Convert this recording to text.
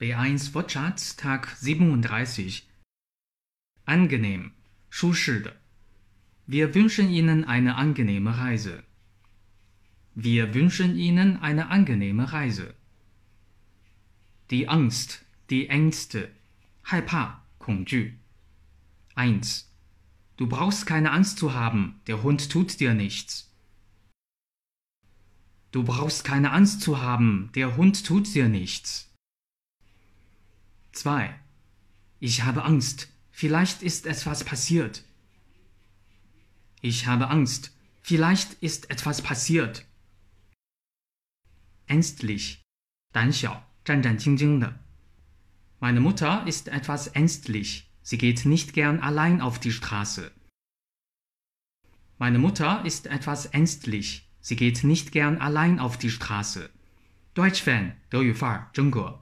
B1 Wortschatz Tag 37 Angenehm, 舒适的 Wir wünschen Ihnen eine angenehme Reise. Wir wünschen Ihnen eine angenehme Reise. Die Angst, die Ängste, 害怕，恐惧 1. Du brauchst keine Angst zu haben, der Hund tut dir nichts. Du brauchst keine Angst zu haben, der Hund tut dir nichts. 2. Ich habe Angst, vielleicht ist etwas passiert. Ich habe Angst, vielleicht ist etwas passiert. Ängstlich, 胆小，战战兢兢的。Meine Mutter ist etwas ängstlich. Sie geht nicht gern allein auf die Straße. Meine Mutter ist etwas ängstlich. Sie geht nicht gern allein auf die Straße. Deutsch Fan, 德语范儿，真格。